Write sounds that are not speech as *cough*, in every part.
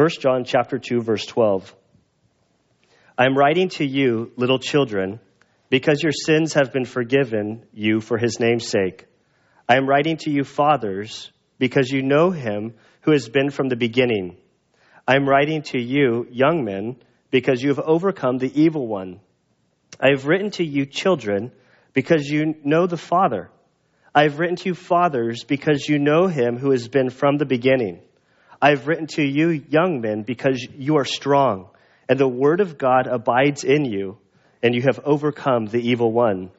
1 John chapter 2 verse 12. I am writing to you, little children, because your sins have been forgiven you for his name's sake. I am writing to you, fathers, because you know him who has been from the beginning. I am writing to you, young men, because you have overcome the evil one. I have written to you, children, because you know the Father. I have written to you, fathers, because you know him who has been from the beginning. I have written to you, young men, because you are strong, and the word of God abides in you, and you have overcome the evil one.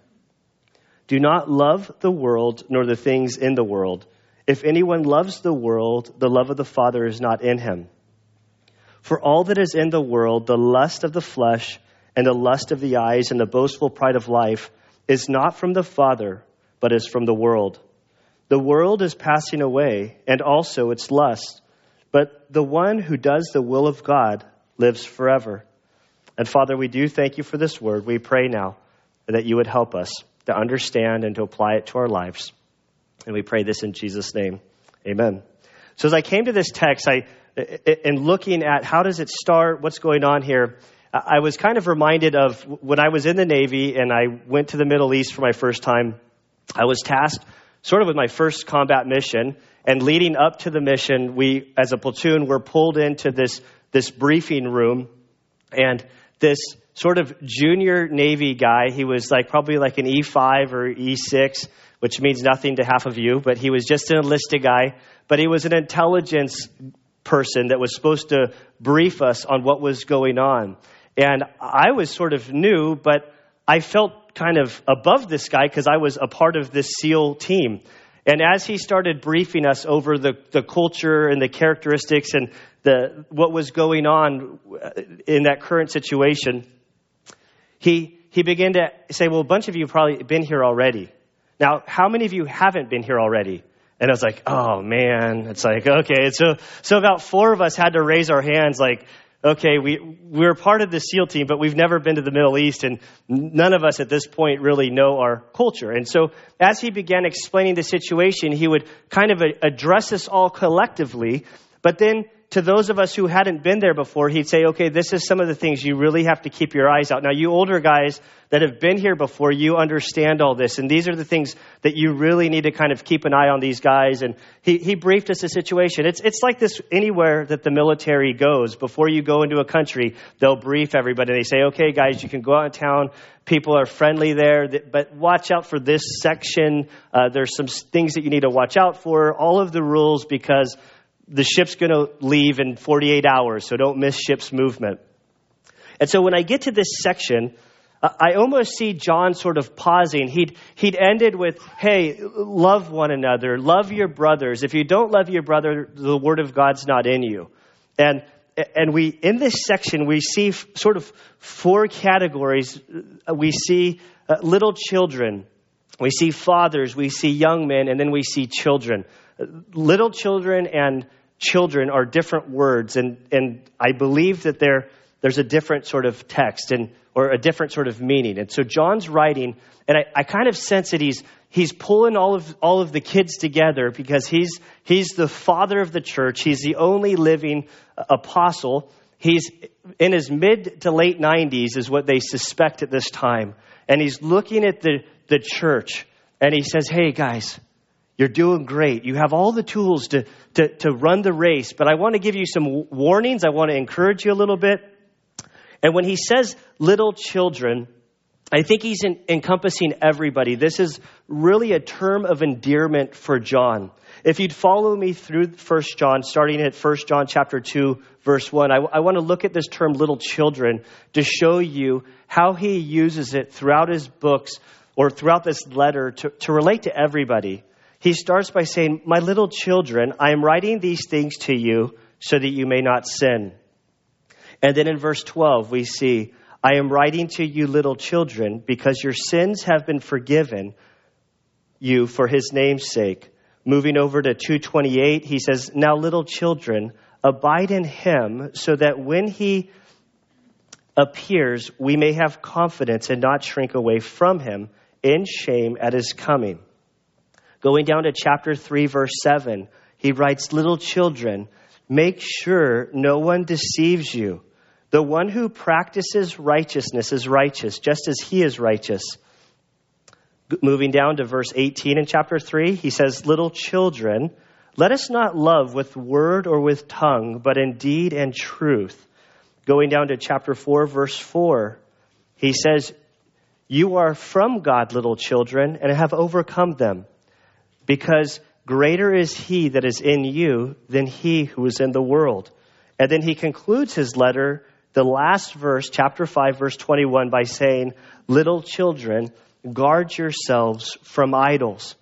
Do not love the world nor the things in the world. If anyone loves the world, the love of the Father is not in him. For all that is in the world, the lust of the flesh, and the lust of the eyes, and the boastful pride of life, is not from the Father, but is from the world. The world is passing away, and also its lust but the one who does the will of God lives forever. And Father, we do thank you for this word. We pray now that you would help us to understand and to apply it to our lives. And we pray this in Jesus' name. Amen. So as I came to this text, I, in looking at how does it start, what's going on here, I was kind of reminded of when I was in the Navy and I went to the Middle East for my first time. I was tasked sort of with my first combat mission. And leading up to the mission, we, as a platoon, were pulled into this, this briefing room. And this sort of junior Navy guy, he was like probably like an E5 or E6, which means nothing to half of you, but he was just an enlisted guy. But he was an intelligence person that was supposed to brief us on what was going on. And I was sort of new, but I felt kind of above this guy because I was a part of this SEAL team. And as he started briefing us over the, the culture and the characteristics and the, what was going on in that current situation, he, he began to say, Well, a bunch of you have probably been here already. Now, how many of you haven't been here already? And I was like, oh man, it's like, okay. So, so about four of us had to raise our hands like, okay, we, we're part of the SEAL team, but we've never been to the Middle East, and none of us at this point really know our culture. And so, as he began explaining the situation, he would kind of address us all collectively, but then to those of us who hadn't been there before, he'd say, okay, this is some of the things you really have to keep your eyes out. Now, you older guys that have been here before, you understand all this. And these are the things that you really need to kind of keep an eye on these guys. And he, he briefed us a situation. It's, it's like this anywhere that the military goes. Before you go into a country, they'll brief everybody. They say, okay, guys, you can go out of town. People are friendly there, but watch out for this section. Uh, there's some things that you need to watch out for. All of the rules because the ship's going to leave in 48 hours, so don't miss ship's movement. And so when I get to this section, I almost see John sort of pausing. He'd, he'd ended with, hey, love one another, love your brothers. If you don't love your brother, the word of God's not in you. And, and we, in this section, we see sort of four categories. We see uh, little children, we see fathers, we see young men, and then we see children. Little children and children are different words, and, and I believe that there, there's a different sort of text and or a different sort of meaning. And so John's writing, and I, I kind of sense that he's he's pulling all of all of the kids together because he's he's the father of the church. He's the only living apostle. He's in his mid to late 90s, is what they suspect at this time. And he's looking at the, the church and he says, Hey, guys, you're doing great. You have all the tools to, to, to run the race, but I want to give you some warnings. I want to encourage you a little bit. And when he says little children, I think he's in, encompassing everybody. This is really a term of endearment for John. If you'd follow me through First John, starting at First John chapter 2, verse 1, I, I want to look at this term little children to show you how he uses it throughout his books or throughout this letter to, to relate to everybody he starts by saying, My little children, I am writing these things to you so that you may not sin. And then in verse 12, we see, I am writing to you, little children, because your sins have been forgiven you for his name's sake. Moving over to 228, he says, Now, little children, abide in him so that when he appears, we may have confidence and not shrink away from him in shame at his coming. Going down to chapter 3, verse 7, he writes, Little children, make sure no one deceives you. The one who practices righteousness is righteous, just as he is righteous. Moving down to verse 18 in chapter 3, he says, Little children, let us not love with word or with tongue, but in deed and truth. Going down to chapter 4, verse 4, he says, You are from God, little children, and have overcome them, because greater is he that is in you than he who is in the world. And then he concludes his letter the last verse, chapter 5, verse 21, by saying, Little children, guard yourselves from idols.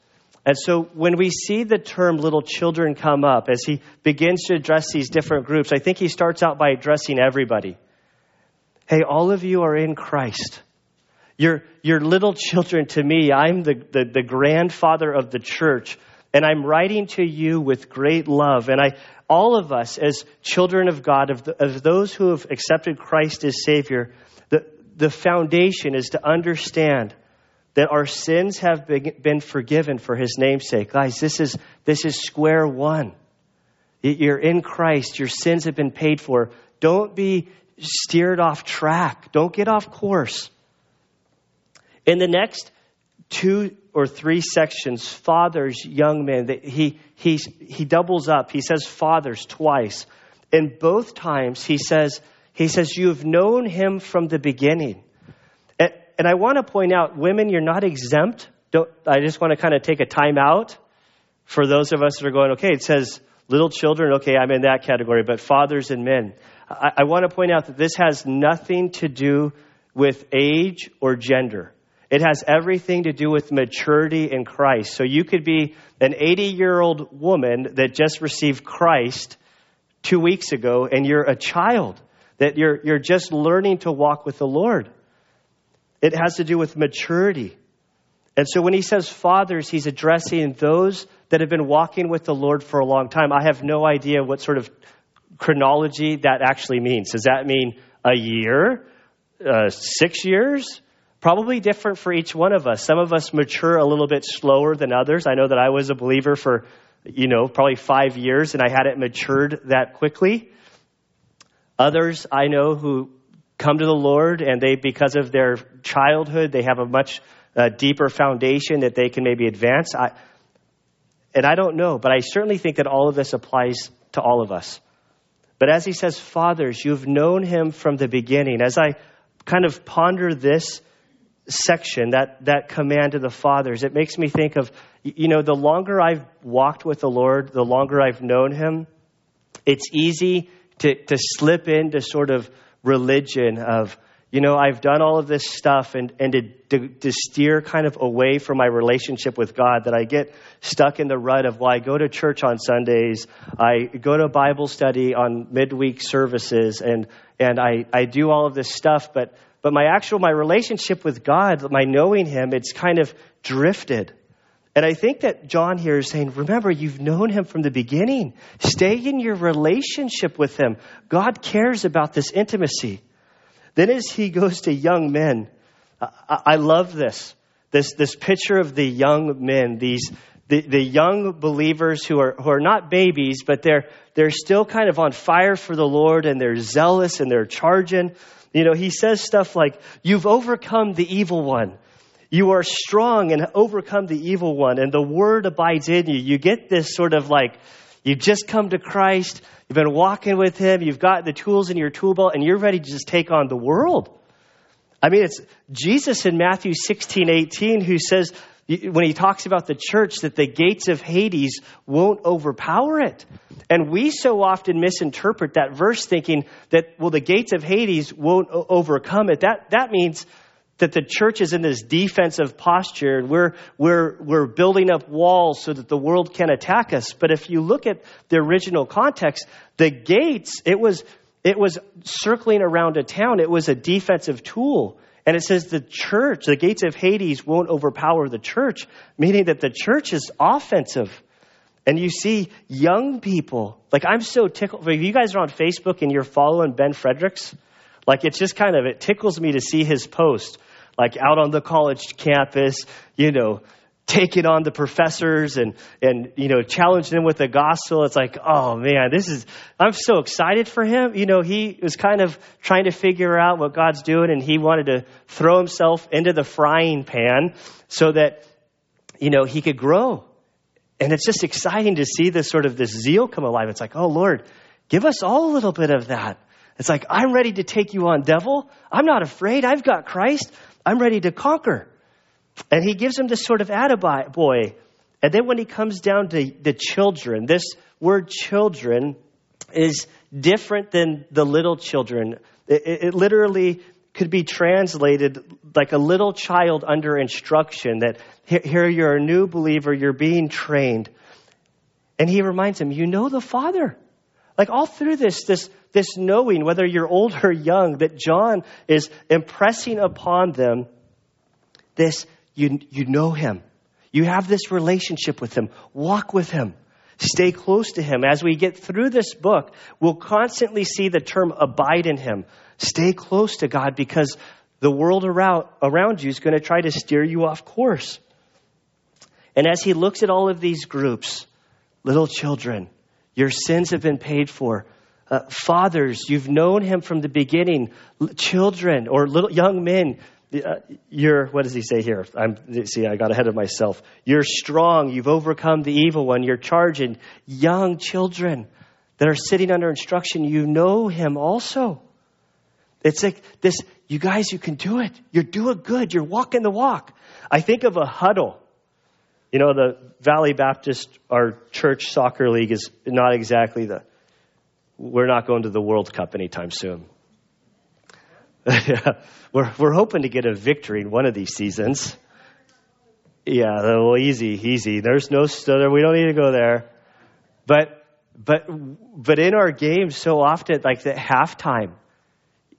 And so when we see the term little children come up, as he begins to address these different groups, I think he starts out by addressing everybody. Hey, all of you are in Christ. You're, you're little children to me. I'm the, the, the grandfather of the church, and I'm writing to you with great love. And I, all of us as children of God, of, the, of those who have accepted Christ as Savior, the, the foundation is to understand that our sins have been, been forgiven for His namesake. Guys, this is, this is square one. You're in Christ, your sins have been paid for. Don't be steered off track, don't get off course. In the next two or three sections, fathers, young men, he, he, he doubles up. He says fathers twice. And both times he says, he says, you have known him from the beginning. And, and I want to point out, women, you're not exempt. Don't, I just want to kind of take a time out for those of us that are going, okay, it says little children. Okay, I'm in that category, but fathers and men. I, I want to point out that this has nothing to do with age or gender. It has everything to do with maturity in Christ. So you could be an 80 year old woman that just received Christ two weeks ago, and you're a child, that you're, you're just learning to walk with the Lord. It has to do with maturity. And so when he says fathers, he's addressing those that have been walking with the Lord for a long time. I have no idea what sort of chronology that actually means. Does that mean a year? Uh, six years? Probably different for each one of us. Some of us mature a little bit slower than others. I know that I was a believer for, you know, probably five years and I hadn't matured that quickly. Others I know who come to the Lord and they, because of their childhood, they have a much uh, deeper foundation that they can maybe advance. I, and I don't know, but I certainly think that all of this applies to all of us. But as he says, fathers, you've known him from the beginning. As I kind of ponder this section, that, that command to the fathers, it makes me think of, you know, the longer I've walked with the Lord, the longer I've known Him, it's easy to, to slip into sort of religion of, you know, I've done all of this stuff and, and to, to, to, steer kind of away from my relationship with God, that I get stuck in the rut of, well, I go to church on Sundays, I go to Bible study on midweek services, and, and I, I do all of this stuff, but but my actual, my relationship with God, my knowing Him, it's kind of drifted. And I think that John here is saying, remember, you've known him from the beginning. Stay in your relationship with him. God cares about this intimacy. Then as he goes to young men, I, love this. This, this picture of the young men, these, the, the young believers who are, who are not babies, but they're, they're still kind of on fire for the Lord and they're zealous and they're charging. You know, he says stuff like, You've overcome the evil one. You are strong and overcome the evil one, and the word abides in you. You get this sort of like, you've just come to Christ, you've been walking with him, you've got the tools in your tool belt, and you're ready to just take on the world. I mean, it's Jesus in Matthew 16, 18 who says, when he talks about the church, that the gates of Hades won't overpower it. And we so often misinterpret that verse thinking that, well, the gates of Hades won't overcome it. That, that means that the church is in this defensive posture and we're, we're, we're building up walls so that the world can attack us. But if you look at the original context, the gates, it was, it was circling around a town. It was a defensive tool. And it says the church, the gates of Hades won't overpower the church, meaning that the church is offensive. And you see young people, like I'm so tickled. If you guys are on Facebook and you're following Ben Fredericks, like it's just kind of, it tickles me to see his post, like out on the college campus, you know, taking on the professors and, and, you know, challenging them with the gospel. It's like, oh man, this is, I'm so excited for him. You know, he was kind of trying to figure out what God's doing and he wanted to throw himself into the frying pan so that, you know, he could grow. And it's just exciting to see this sort of this zeal come alive. It's like, oh Lord, give us all a little bit of that. It's like, I'm ready to take you on, devil. I'm not afraid. I've got Christ. I'm ready to conquer. And he gives him this sort of boy. And then when he comes down to the children, this word children is different than the little children. It, it, literally could be translated like a little child under instruction that here you're a new believer, you're being trained. And he reminds him, you know the Father. Like all through this, this, this knowing, whether you're old or young, that John is impressing upon them this you, you know him. You have this relationship with him. Walk with him. Stay close to him. As we get through this book, we'll constantly see the term abide in him. Stay close to God because the world around, around you is going to try to steer you off course. And as he looks at all of these groups, little children, your sins have been paid for. Uh, fathers, you've known him from the beginning. Children or little young men, Uh, you're, what does he say here? I'm, see, I got ahead of myself. You're strong. You've overcome the evil one. You're charging young children that are sitting under instruction. You know him also. It's like this, you guys, you can do it. You're doing good. You're walking the walk. I think of a huddle. You know, the Valley Baptist, our church soccer league is not exactly the, we're not going to the World Cup anytime soon. Yeah, *laughs* we're we're hoping to get a victory in one of these seasons. Yeah, well, easy, easy. There's no stutter. We don't need to go there. But but but in our games, so often, like the halftime,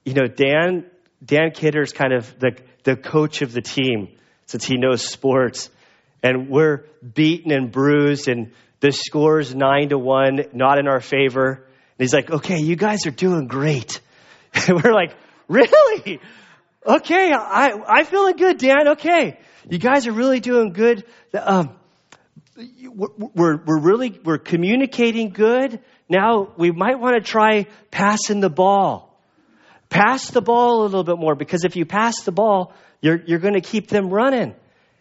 you know, Dan Dan Kidder's kind of the the coach of the team since he knows sports, and we're beaten and bruised, and the score's nine to one, not in our favor. And he's like, "Okay, you guys are doing great." And *laughs* we're like, Really? Okay, I, I feeling good, Dan. Okay. You guys are really doing good. Um, we're, we're really, we're communicating good. Now we might want to try passing the ball. Pass the ball a little bit more because if you pass the ball, you're, you're going to keep them running.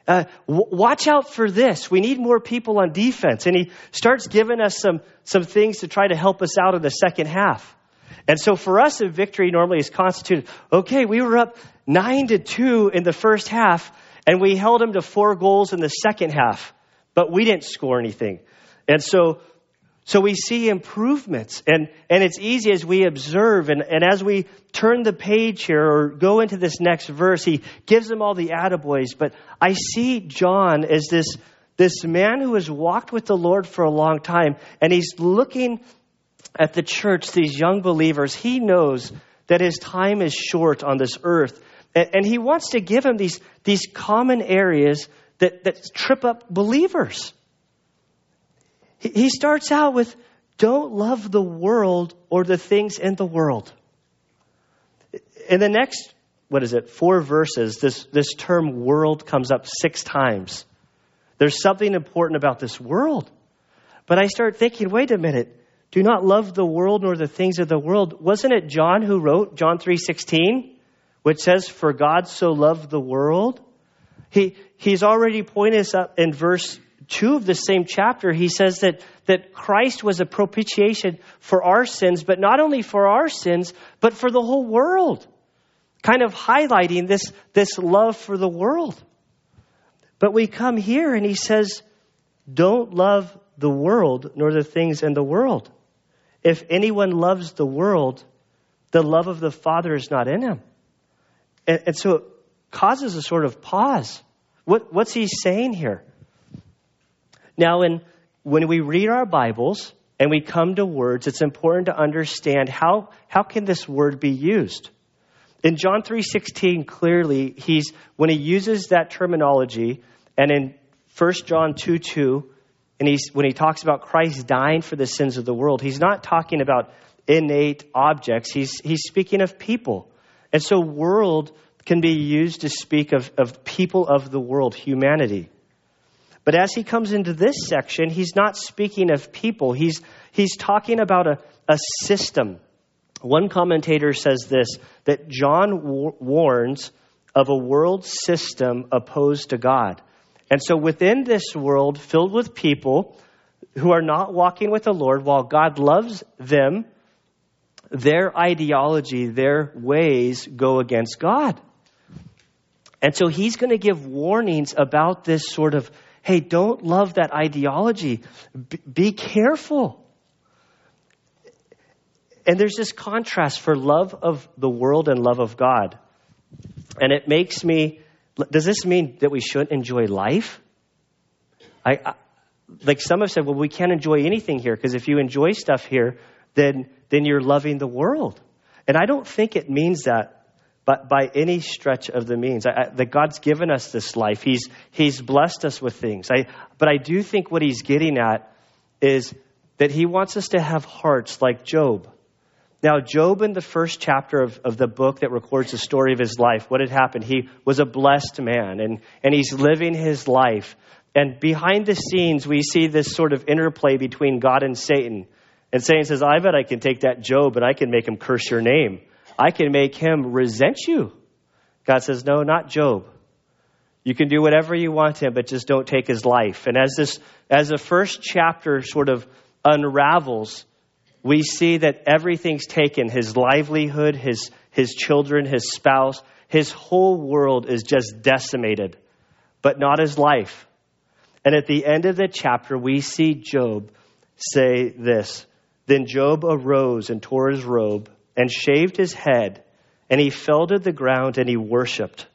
Uh, w- watch out for this. We need more people on defense. And he starts giving us some, some things to try to help us out in the second half. And so for us, a victory normally is constituted, okay, we were up nine to two in the first half, and we held them to four goals in the second half, but we didn't score anything. And so, so we see improvements, and, and it's easy as we observe, and, and as we turn the page here or go into this next verse, he gives them all the attaboys, but I see John as this, this man who has walked with the Lord for a long time, and he's looking at the church, these young believers, he knows that his time is short on this earth. And, he wants to give them these, these common areas that, that trip up believers. He, he starts out with don't love the world or the things in the world. In the next, what is it, four verses, this, this term world comes up six times. There's something important about this world. But I start thinking, wait a minute. Do not love the world nor the things of the world. Wasn't it John who wrote John 3:16, which says for God so loved the world? He he's already pointed us up in verse 2 of the same chapter. He says that that Christ was a propitiation for our sins, but not only for our sins, but for the whole world. Kind of highlighting this this love for the world. But we come here and he says, don't love the world nor the things in the world. If anyone loves the world, the love of the Father is not in him. And, and so it causes a sort of pause. What, what's he saying here? Now, in, when we read our Bibles and we come to words, it's important to understand how, how can this word be used? In John 3.16, clearly, he's, when he uses that terminology, and in 1 John 2 2, and he's, when he talks about Christ dying for the sins of the world, he's not talking about innate objects. He's, he's speaking of people. And so, world can be used to speak of, of people of the world, humanity. But as he comes into this section, he's not speaking of people, he's, he's talking about a, a system. One commentator says this that John warns of a world system opposed to God. And so within this world filled with people who are not walking with the Lord, while God loves them, their ideology, their ways go against God. And so he's going to give warnings about this sort of, hey, don't love that ideology. be careful. And there's this contrast for love of the world and love of God. And it makes me, does this mean that we shouldn't enjoy life? I, I like some have said, well, we can't enjoy anything here because if you enjoy stuff here, then, then you're loving the world. And I don't think it means that but by any stretch of the means. I, I, that God's given us this life. He's, he's blessed us with things. I, but I do think what he's getting at is that he wants us to have hearts like Job. Now, Job, in the first chapter of, of the book that records the story of his life, what had happened? He was a blessed man, and, and he's living his life. And behind the scenes, we see this sort of interplay between God and Satan. And Satan says, I bet I can take that Job and I can make him curse your name. I can make him resent you. God says, No, not Job. You can do whatever you want to him, but just don't take his life. And as this, as the first chapter sort of unravels, we see that everything's taken his livelihood, his, his children, his spouse, his whole world is just decimated, but not his life. And at the end of the chapter, we see Job say this Then Job arose and tore his robe and shaved his head, and he fell to the ground and he worshiped.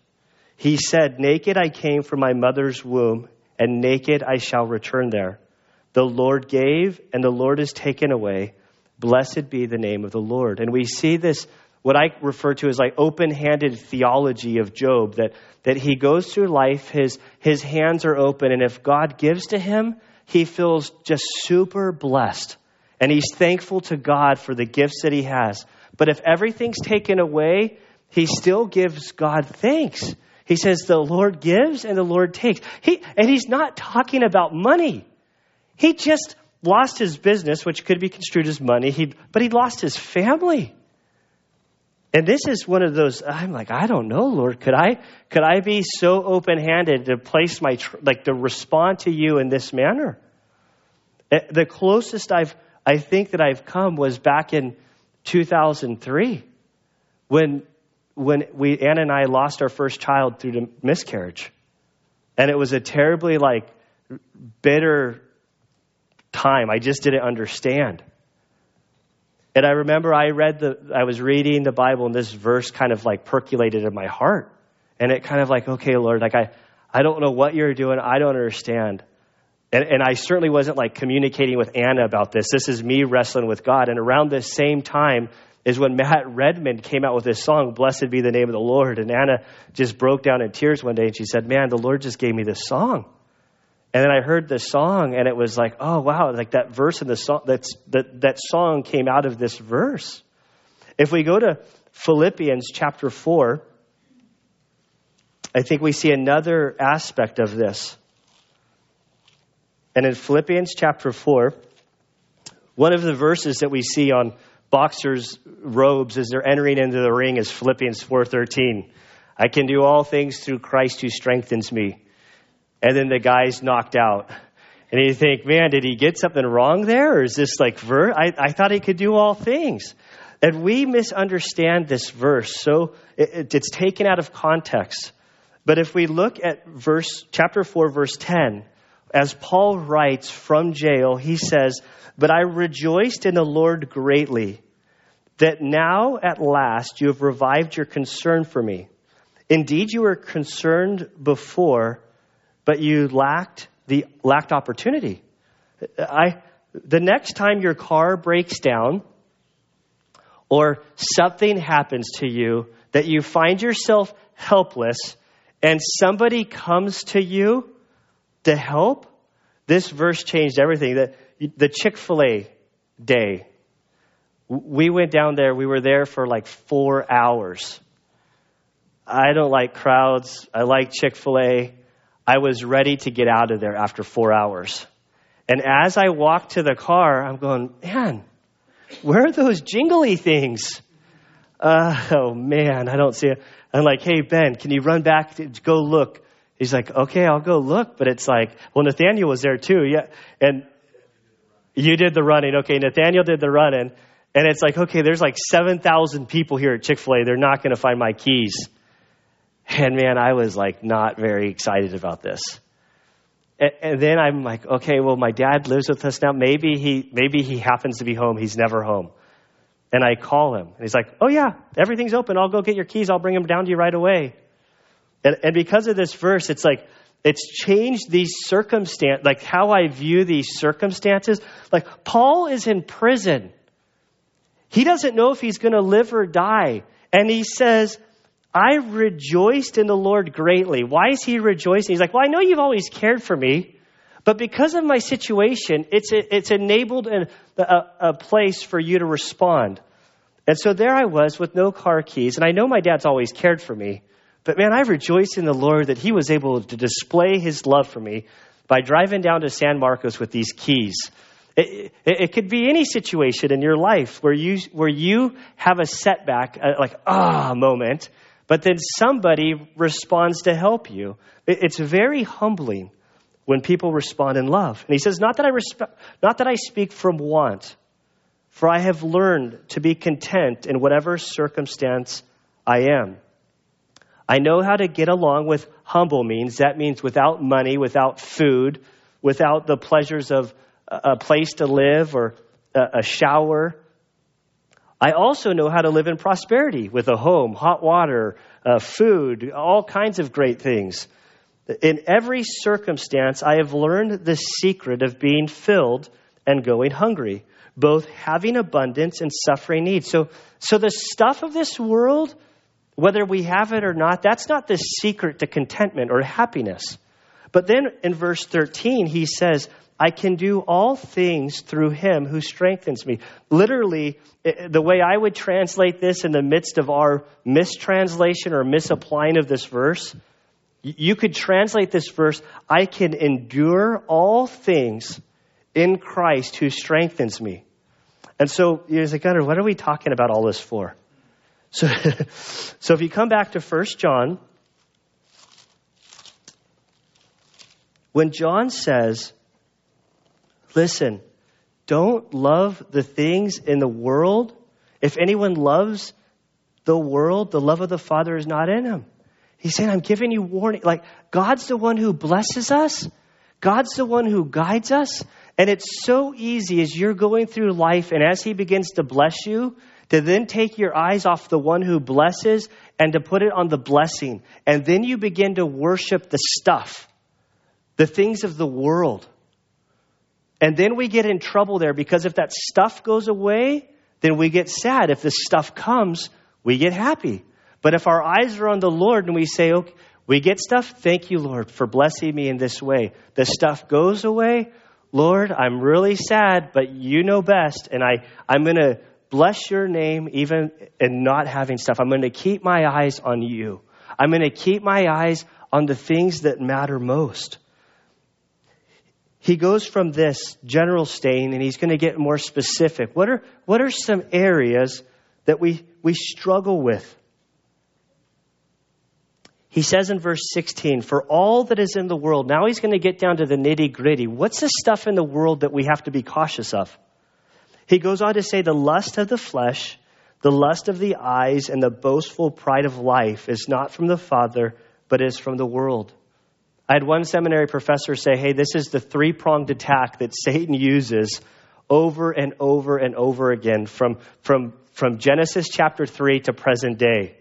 He said, Naked I came from my mother's womb, and naked I shall return there. The Lord gave, and the Lord is taken away. Blessed be the name of the Lord. And we see this, what I refer to as like open handed theology of Job, that, that he goes through life, his, his hands are open, and if God gives to him, he feels just super blessed. And he's thankful to God for the gifts that he has. But if everything's taken away, he still gives God thanks. He says, The Lord gives and the Lord takes. He, and he's not talking about money. He just lost his business, which could be construed as money, he, but he lost his family. And this is one of those, I'm like, I don't know, Lord. Could I, could I be so open handed to place my, tr- like, to respond to you in this manner? Eh, the closest I've, I think that I've come was back in 2003 when, when we, Anna and I lost our first child through the miscarriage. And it was a terribly, like, bitter time. I just didn't understand. And I remember I read the, I was reading the Bible and this verse kind of like percolated in my heart. And it kind of like, okay, Lord, like I, I don't know what you're doing. I don't understand. And, and I certainly wasn't like communicating with Anna about this. This is me wrestling with God. And around this same time is when Matt Redman came out with this song, Blessed Be the Name of the Lord. And Anna just broke down in tears one day and she said, Man, the Lord just gave me this song. And then I heard the song, and it was like, oh wow, like that verse in the song, that's, that, that song came out of this verse. If we go to Philippians chapter 4, I think we see another aspect of this. And in Philippians chapter 4, one of the verses that we see on boxers' robes as they're entering into the ring is Philippians 4:13. I can do all things through Christ who strengthens me and then the guy's knocked out. And you think, man, did he get something wrong there? Or is this like verse? I, I thought he could do all things. And we misunderstand this verse. So it, it's taken out of context. But if we look at verse, chapter 4, verse 10, as Paul writes from jail, he says, But I rejoiced in the Lord greatly that now at last you have revived your concern for me. Indeed, you were concerned before but you lacked the lacked opportunity. I the next time your car breaks down or something happens to you that you find yourself helpless and somebody comes to you to help, this verse changed everything. The, the Chick fil A day, we went down there, we were there for like four hours. I don't like crowds. I like Chick fil A. I was ready to get out of there after four hours. And as I walked to the car, I'm going, man, where are those jingly things? Uh, oh man, I don't see it. I'm like, hey, Ben, can you run back to go look? He's like, okay, I'll go look. But it's like, well, Nathaniel was there too. Yeah. And you did the running. Okay. Nathaniel did the running. And it's like, okay, there's like 7,000 people here at Chick fil A. They're not going to find my keys. And man, I was like not very excited about this. And, and then I'm like, okay, well, my dad lives with us now. Maybe he, maybe he happens to be home. He's never home. And I call him, and he's like, oh yeah, everything's open. I'll go get your keys. I'll bring them down to you right away. And, and because of this verse, it's like, it's changed these circumstance, like how I view these circumstances. Like, Paul is in prison. He doesn't know if he's going to live or die. And he says, I rejoiced in the Lord greatly. Why is he rejoicing? He's like, Well, I know you've always cared for me, but because of my situation, it's, it's enabled a, a, a place for you to respond. And so there I was with no car keys, and I know my dad's always cared for me, but man, I rejoiced in the Lord that he was able to display his love for me by driving down to San Marcos with these keys. It, it, it, could be any situation in your life where you, where you have a setback, like, ah, moment, but then somebody responds to help you. It's very humbling when people respond in love. And he says, not that I respect, not that I speak from want, for I have learned to be content in whatever circumstance I am. I know how to get along with humble means. That means without money, without food, without the pleasures of a place to live or a shower I also know how to live in prosperity with a home, hot water, uh, food, all kinds of great things. In every circumstance, I have learned the secret of being filled and going hungry, both having abundance and suffering need. So, so the stuff of this world, whether we have it or not, that's not the secret to contentment or happiness. But then in verse 13, he says, I can do all things through him who strengthens me. Literally, eh, eh, the way I would translate this in the midst of our mistranslation or misapplying of this verse, you could translate this verse I can endure all things in Christ who strengthens me. And so you're like, Gunnar, what are we talking about all this for? *laughs* So, so if you come back to 1 John, when John says, Listen, don't love the things in the world. If anyone loves the world, the love of the Father is not in him. He's saying, I'm giving you warning. Like, God's the one who blesses us, God's the one who guides us. And it's so easy as you're going through life and as He begins to bless you, to then take your eyes off the one who blesses and to put it on the blessing. And then you begin to worship the stuff, the things of the world. And then we get in trouble there because if that stuff goes away, then we get sad. If the stuff comes, we get happy. But if our eyes are on the Lord and we say, okay, we get stuff, thank you, Lord, for blessing me in this way. The stuff goes away, Lord, I'm really sad, but you know best, and I, I'm going to bless your name even in not having stuff. I'm going to keep my eyes on you. I'm going to keep my eyes on the things that matter most he goes from this general stain and he's going to get more specific. What are, what are some areas that we, we struggle with? He says in verse 16, For all that is in the world, now he's going to get down to the nitty gritty. What's the stuff in the world that we have to be cautious of? He goes on to say, The lust of the flesh, the lust of the eyes, and the boastful pride of life is not from the Father, but is from the world. I had one seminary professor say, hey, this is the three pronged attack that Satan uses over and over and over again from, from, from Genesis chapter 3 to present day.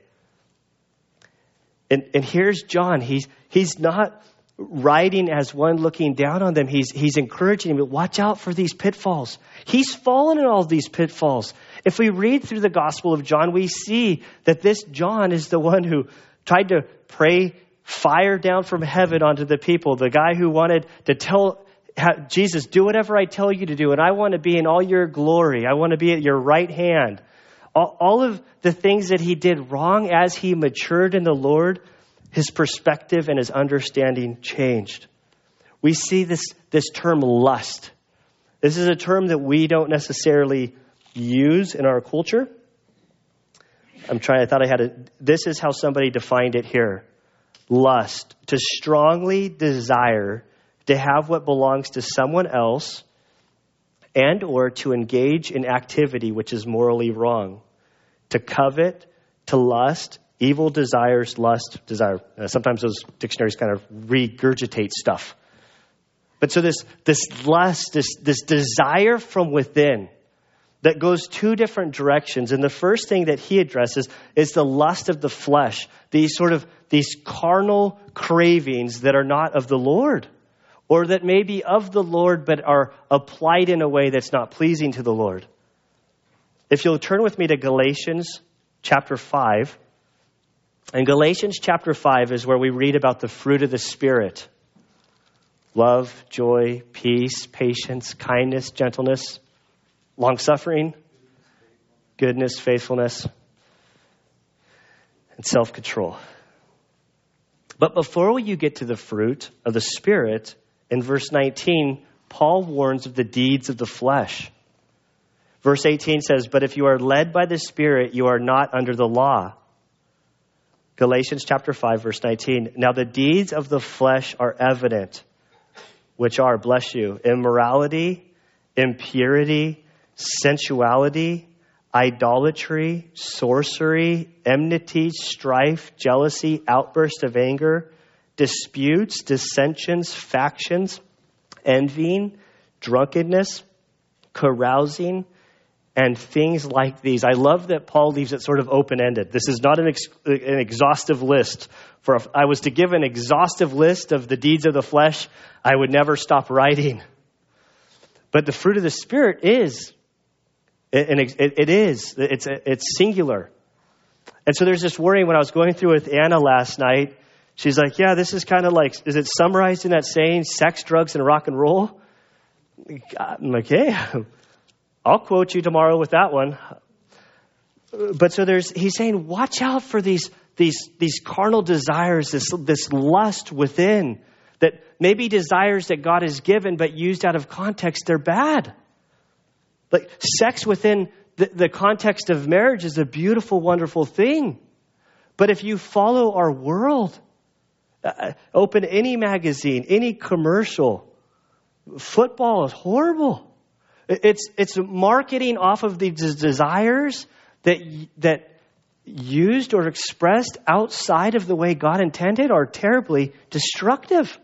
And, and here's John. He's, he's not writing as one looking down on them. He's, he's encouraging them, watch out for these pitfalls. He's fallen in all these pitfalls. If we read through the Gospel of John, we see that this John is the one who tried to pray fire down from heaven onto the people. The guy who wanted to tell Jesus, do whatever I tell you to do, and I want to be in all your glory. I want to be at your right hand. All, all of the things that he did wrong as he matured in the Lord his perspective and his understanding changed. We see this, this term lust. This is a term that we don't necessarily use in our culture. I'm trying, I thought I had it. This is how somebody defined it here lust, to strongly desire to have what belongs to someone else and or to engage in activity which is morally wrong. To covet to lust evil desires lust desire. Uh, sometimes those dictionaries kind of regurgitate stuff. But so this this lust this this desire from within that goes two different directions. And the first thing that he addresses is the lust of the flesh, these sort of these carnal cravings that are not of the Lord, or that may be of the Lord but are applied in a way that's not pleasing to the Lord. If you'll turn with me to Galatians chapter 5, and Galatians chapter 5 is where we read about the fruit of the Spirit love, joy, peace, patience, kindness, gentleness long suffering, goodness, faithfulness, and self control. But before you get to the fruit of the Spirit, in verse 19, Paul warns of the deeds of the flesh. Verse 18 says, But if you are led by the Spirit, you are not under the law. Galatians chapter 5, verse 19. Now the deeds of the flesh are evident, which are, bless you, immorality, impurity, sensuality, idolatry, sorcery, enmity, strife, jealousy, outburst of anger, disputes, dissensions, factions, envying, drunkenness, carousing, and things like these. I love that Paul leaves it sort of open ended. This is not an, ex- an exhaustive list. For if I was to give an exhaustive list of the deeds of the flesh, I would never stop writing. But the fruit of the Spirit is and it, it is. It's, it's singular. And so there's this worry when I was going through with Anna last night. She's like, yeah, this is kind of like, is it summarized in that saying, sex, drugs, and rock and roll? I'm like, hey, I'll quote you tomorrow with that one. But so there's, he's saying, watch out for these, these, these carnal desires, this, this lust within that maybe desires that God has given, but used out of context, they're bad. Like sex within the, the context of marriage is a beautiful, wonderful thing. But if you follow our world, uh, open any magazine, any commercial, football is horrible. It's, it's marketing off of these desires that, that used or expressed outside of the way God intended are terribly destructive.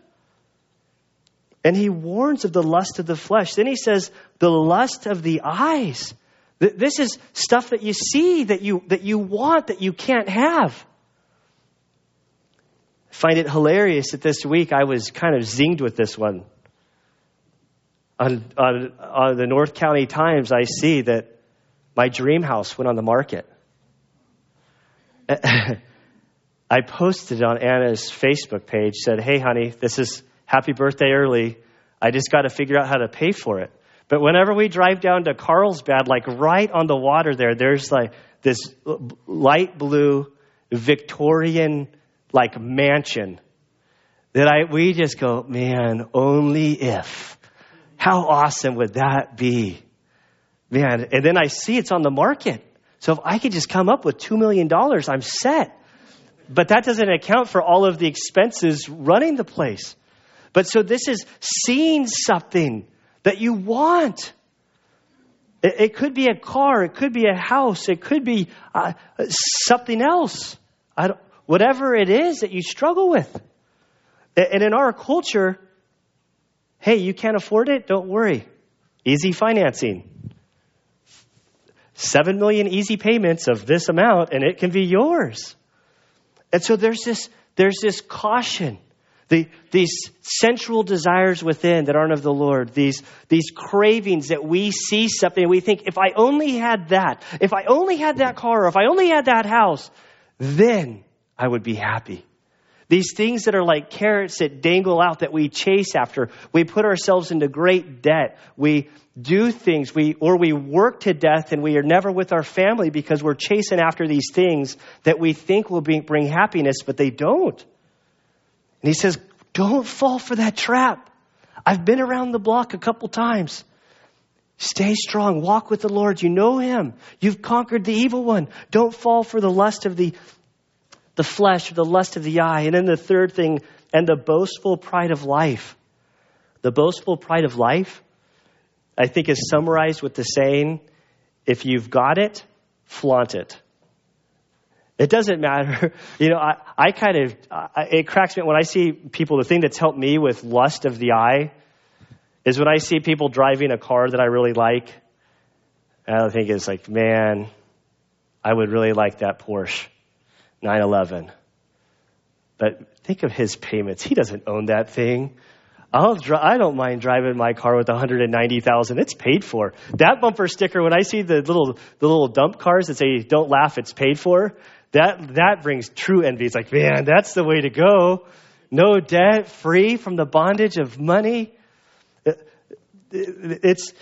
And he warns of the lust of the flesh. Then he says, the lust of the eyes. This is stuff that you see, that you, that you want, that you can't have. I find it hilarious that this week I was kind of zinged with this one. On, on, on the North County Times, I see that my dream house went on the market. *laughs* I posted on Anna's Facebook page, said, Hey, honey, this is happy birthday early. I just got to figure out how to pay for it. But whenever we drive down to Carlsbad, like right on the water there, there's like this light blue Victorian like mansion that I we just go, man, only if. How awesome would that be? Man, and then I see it's on the market. So if I could just come up with $2 million, I'm set. But that doesn't account for all of the expenses running the place. But so this is seeing something that you want. It, it could be a car, it could be a house, it could be uh, something else. whatever it is that you struggle with. And in our culture, hey, you can't afford it? Don't worry. Easy financing. Seven million easy payments of this amount, and it can be yours. And so there's this, there's this caution the, these sensual desires within that aren't of the Lord, these, these cravings that we see something and we think, if I only had that, if I only had that car, or if I only had that house, then I would be happy. These things that are like carrots that dangle out that we chase after. We put ourselves into great debt. We do things, we, or we work to death and we are never with our family because we're chasing after these things that we think will be, bring happiness, but they don't. And he says, Don't fall for that trap. I've been around the block a couple times. Stay strong. Walk with the Lord. You know Him. You've conquered the evil one. Don't fall for the lust of the, the flesh or the lust of the eye. And then the third thing, and the boastful pride of life. The boastful pride of life, I think, is summarized with the saying if you've got it, flaunt it. It doesn't matter. *laughs* You know, I, I kind of, I, it cracks me when I see people, the thing that's helped me with lust of the eye is when I see people driving a car that I really like. And I think it's like, man, I would really like that Porsche 911. But think of his payments. He doesn't own that thing. I'll dri- I don't mind driving my car with 190,000. It's paid for. That bumper sticker, when I see the little, the little dump cars that say, don't laugh, it's paid for, that, that brings true envy. It's like, man, that's the way to go. No debt, free from the bondage of money. It's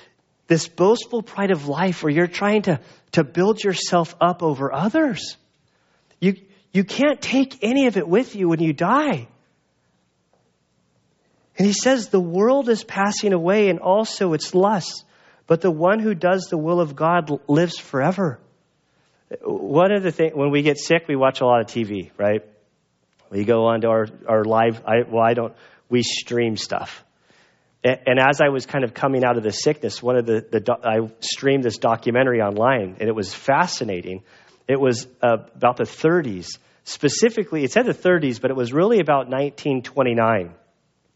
this boastful pride of life where you're trying to, to build yourself up over others. You, you can't take any of it with you when you die. And he says, The world is passing away and also its lusts, but the one who does the will of God lives forever. One of the things, when we get sick, we watch a lot of TV, right? We go on to our, our live, I, well, I don't, we stream stuff. And, and as I was kind of coming out of the sickness, one of the, the I streamed this documentary online, and it was fascinating. It was uh, about the 30s. Specifically, it said the 30s, but it was really about 1929.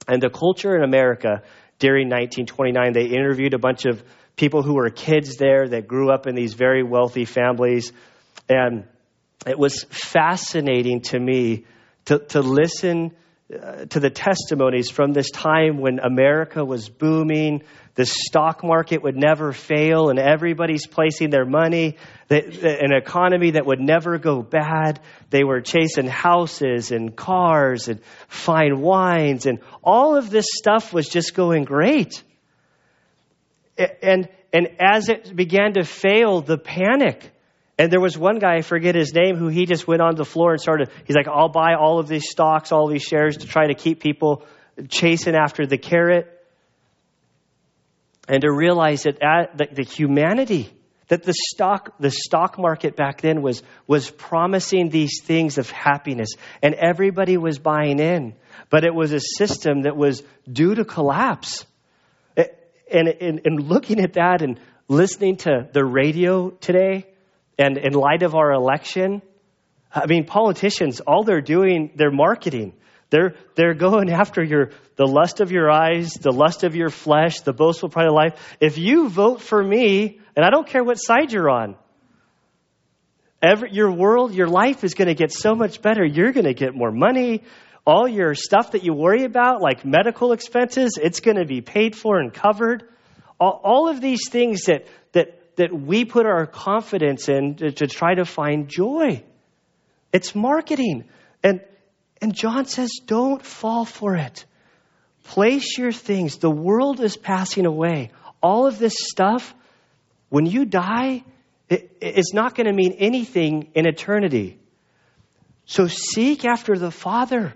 And the culture in America during 1929, they interviewed a bunch of people who were kids there that grew up in these very wealthy families. And it was fascinating to me to, to listen Uh, to the testimonies from this time when America was booming, the stock market would never fail, and everybody's placing their money, an economy that would never go bad. They were chasing houses and cars and fine wines, and all of this stuff was just going great. And, and as it began to fail, the panic. And there was one guy, I forget his name, who he just went on the floor and started, he's like, I'll buy all of these stocks, all these shares to try to keep people chasing after the carrot. And to realize that, at, that the humanity, that the stock, the stock market back then was, was promising these things of happiness, and everybody was buying in. But it was a system that was due to collapse and, and, and looking at that and listening to the radio today, and in light of our election, I mean, politicians, all they're doing, they're marketing. They're, they're going *laughs* after your, the lust of your eyes, the lust of your flesh, the boastful pride of life. If you vote for me, and I don't care what side you're on, every, your world, your life is going to get so much better. You're going to get more money all your stuff that you worry about, like medical expenses, it's going to be paid for and covered. All, all of these things that, that, we put our confidence in to, to try to find joy. It's marketing. And, and John says, don't fall for it. Place your things. The world is passing away. All of this stuff, when you die, it, it's not going to mean anything in eternity. So seek after the Father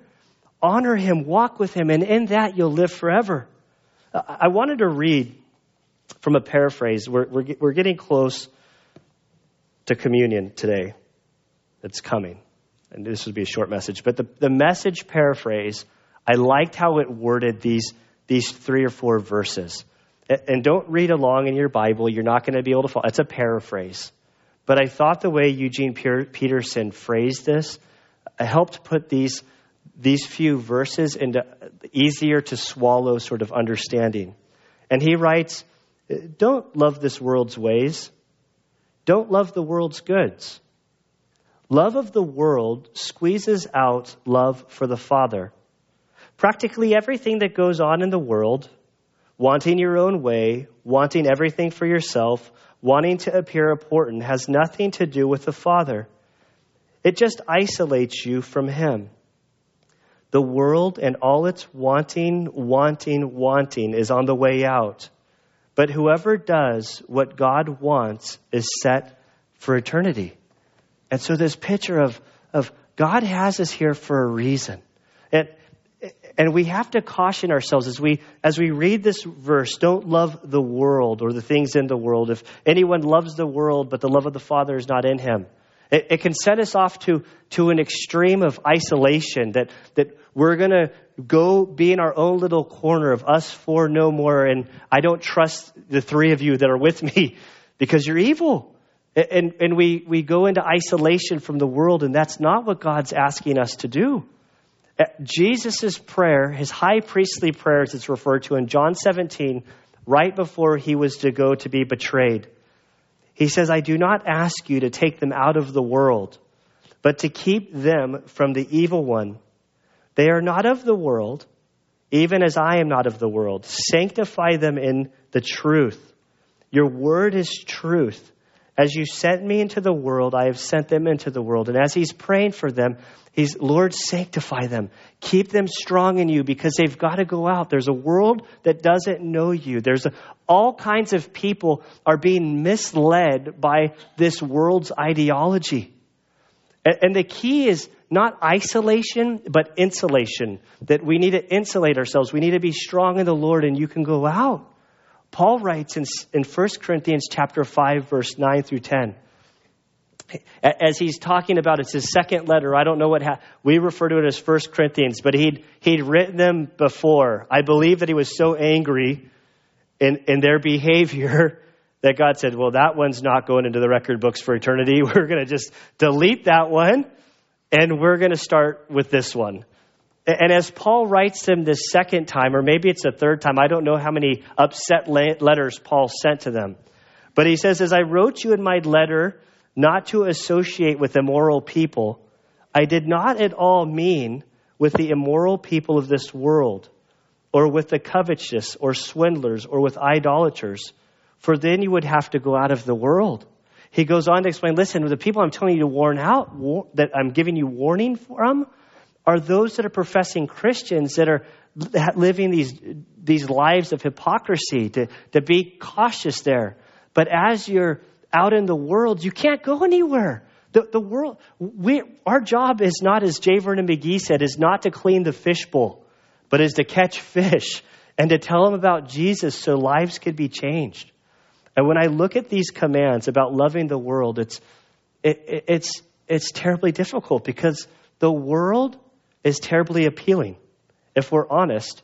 honor him, walk with him, and in that you'll live forever. I wanted to read from a paraphrase. We're, we're, we're getting close to communion today. It's coming. And this would be a short message. But the, the message paraphrase, I liked how it worded these, these three or four verses. And don't read along in your Bible. You're not going to be able to follow. It's a paraphrase. But I thought the way Eugene Peterson phrased this uh, helped put these these few verses into easier to swallow sort of understanding. And he writes, Don't love this world's ways. Don't love the world's goods. Love of the world squeezes out love for the Father. Practically everything that goes on in the world, wanting your own way, wanting everything for yourself, wanting to appear important, has nothing to do with the Father. It just isolates you from Him. The world and all its wanting, wanting, wanting is on the way out. But whoever does what God wants is set for eternity. And so this picture of, of God has us here for a reason. And, And we have to caution ourselves as we as we read this verse, don't love the world or the things in the world. If anyone loves the world, but the love of the Father is not in him. It, it can set us off to, to an extreme of isolation that, that we're going to go be in our own little corner of us four no more. And I don't trust the three of you that are with me *laughs* because you're evil. And, and we, we go into isolation from the world, and that's not what God's asking us to do. Jesus' prayer, his high priestly prayer, as it's referred to in John 17, right before he was to go to be betrayed. He says, I do not ask you to take them out of the world, but to keep them from the evil one. They are not of the world, even as I am not of the world. Sanctify them in the truth. Your word is truth. As you sent me into the world, I have sent them into the world. And as he's praying for them, he's, Lord, sanctify them. Keep them strong in you because they've got to go out. There's a world that doesn't know you. There's a, all kinds of people are being misled by this world's ideology. And, and the key is not isolation, but insulation. That we need to insulate ourselves. We need to be strong in the Lord and you can go out. Paul writes in, in 1 Corinthians chapter 5, verse 9 through 10. As he's talking about, it's his second letter. I don't know what ha- we refer to it as 1 Corinthians, but he'd, he'd written them before. I believe that he was so angry in, in their behavior *laughs* that God said, Well, that one's not going into the record books for eternity. *laughs* We're going to just delete that one, and we're going to start with this one. And as Paul writes them this second time, or maybe it's a third time, I don't know how many upset letters Paul sent to them. But he says, As I wrote you in my letter not to associate with immoral people, I did not at all mean with the immoral people of this world, or with the covetous, or swindlers, or with idolaters, for then you would have to go out of the world. He goes on to explain listen, the people I'm telling you to warn out, that I'm giving you warning from, are those that are professing Christians that are living these, these lives of hypocrisy, to, to be cautious there. But as you're out in the world, you can't go anywhere. The, the world, we, our job is not, as J. Vernon McGee said, is not to clean the fishbowl, but is to catch fish and to tell them about Jesus so lives could be changed. And when I look at these commands about loving the world, it's, it, it's, it's terribly difficult because the world is terribly appealing. If we're honest,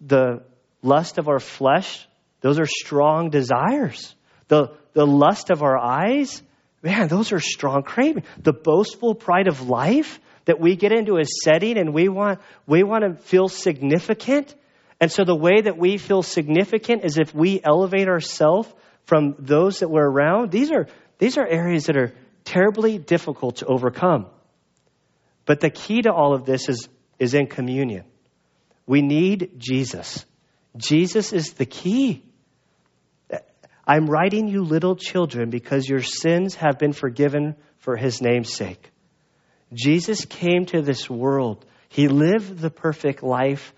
the lust of our flesh, those are strong desires. The, the lust of our eyes, man, those are strong cravings. The boastful pride of life that we get into a setting and we want, we want to feel significant. And so the way that we feel significant is if we elevate ourselves from those that we're around. These are, these are areas that are terribly difficult to overcome. But the key to all of this is, is in communion. We need Jesus. Jesus is the key. I'm writing you, little children, because your sins have been forgiven for his name's sake. Jesus came to this world. He lived the perfect life.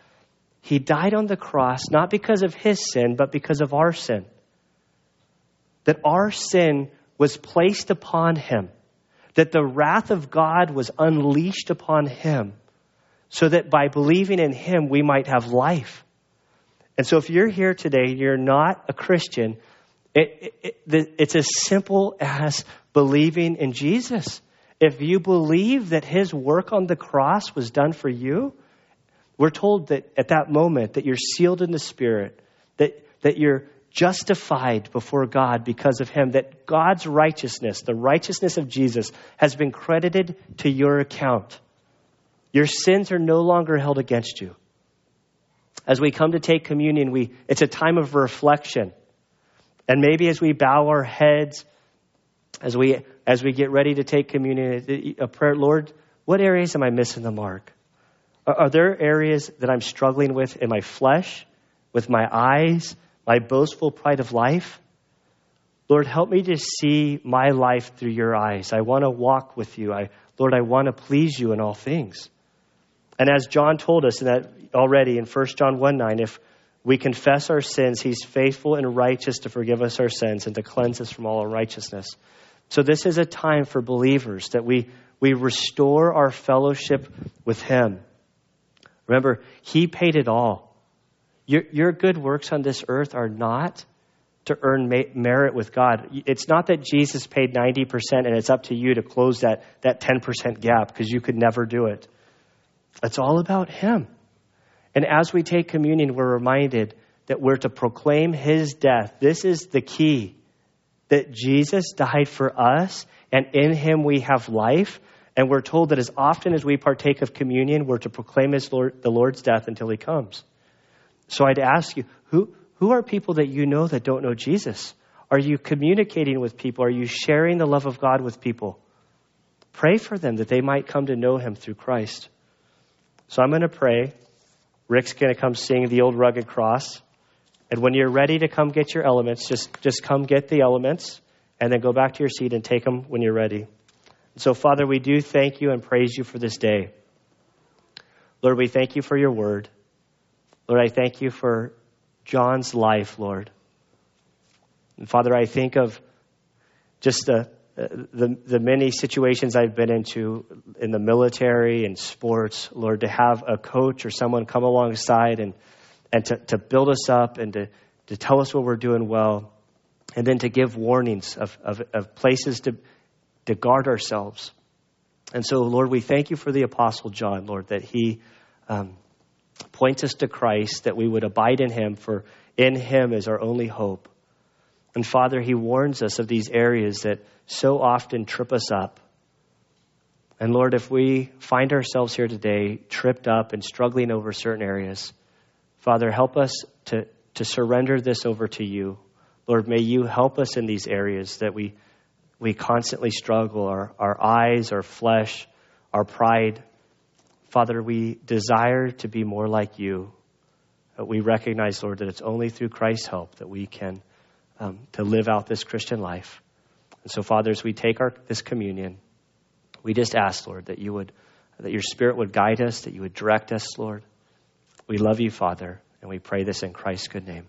He died on the cross, not because of his sin, but because of our sin. That our sin was placed upon him that the wrath of God was unleashed upon him so that by believing in him we might have life. And so if you're here today, you're not a Christian, it, it, it, it's as simple as believing in Jesus. If you believe that his work on the cross was done for you, we're told that at that moment that you're sealed in the Spirit, that, that you're justified before God because of him, that God's righteousness, the righteousness of Jesus, has been credited to your account. Your sins are no longer held against you. As we come to take communion, we, it's a time of reflection. And maybe as we bow our heads, as we, as we get ready to take communion, a prayer, Lord, what areas am I missing the mark? Are, there areas that I'm struggling with in my flesh, with my eyes, my boastful pride of life. Lord, help me to see my life through your eyes. I want to walk with you. I, Lord, I want to please you in all things. And as John told us in that already in 1 John 1 9, if we confess our sins, he's faithful and righteous to forgive us our sins and to cleanse us from all unrighteousness. So this is a time for believers that we, we restore our fellowship with him. Remember, He paid it all. Your, your good works on this earth are not to earn merit with God. It's not that Jesus paid 90% and it's up to you to close that, that 10% gap because you could never do it. It's all about Him. And as we take communion, we're reminded that we're to proclaim His death. This is the key that Jesus died for us, and in Him we have life. And we're told that as often as we partake of communion, we're to proclaim his Lord, the Lord's death until He comes. So I'd ask you, who, who are people that you know that don't know Jesus? Are you communicating with people? Are you sharing the love of God with people? Pray for them that they might come to know Him through Christ. So I'm going to pray. Rick's going to come sing the old rugged cross. And when you're ready to come get your elements, just, just come get the elements and then go back to your seat and take them when you're ready. So, Father, we do thank you and praise you for this day. Lord, we thank you for your word. Lord, I thank you for John's life, Lord. And Father, I think of just the, the, the many situations I've been into in the military and sports, Lord, to have a coach or someone come alongside and, and to, to build us up and to, to tell us what we're doing well, and then to give warnings of, of, of places to, to guard ourselves. And so, Lord, we thank you for the Apostle John, Lord, that he um, points us to Christ, that we would abide in him, for in him is our only hope. And Father, he warns us of these areas that so often trip us up. And Lord, if we find ourselves here today tripped up and struggling over certain areas, Father, help us to, to surrender this over to you. Lord, may you help us in these areas that we, we constantly struggle our, our eyes, our flesh, our pride. Father, we desire to be more like you. We recognize, Lord, that it's only through Christ's help that we can um, to live out this Christian life. And so, Father, as we take our, this communion, we just ask, Lord, that you would, that your Spirit would guide us, that you would direct us, Lord. We love you, Father, and we pray this in Christ's good name.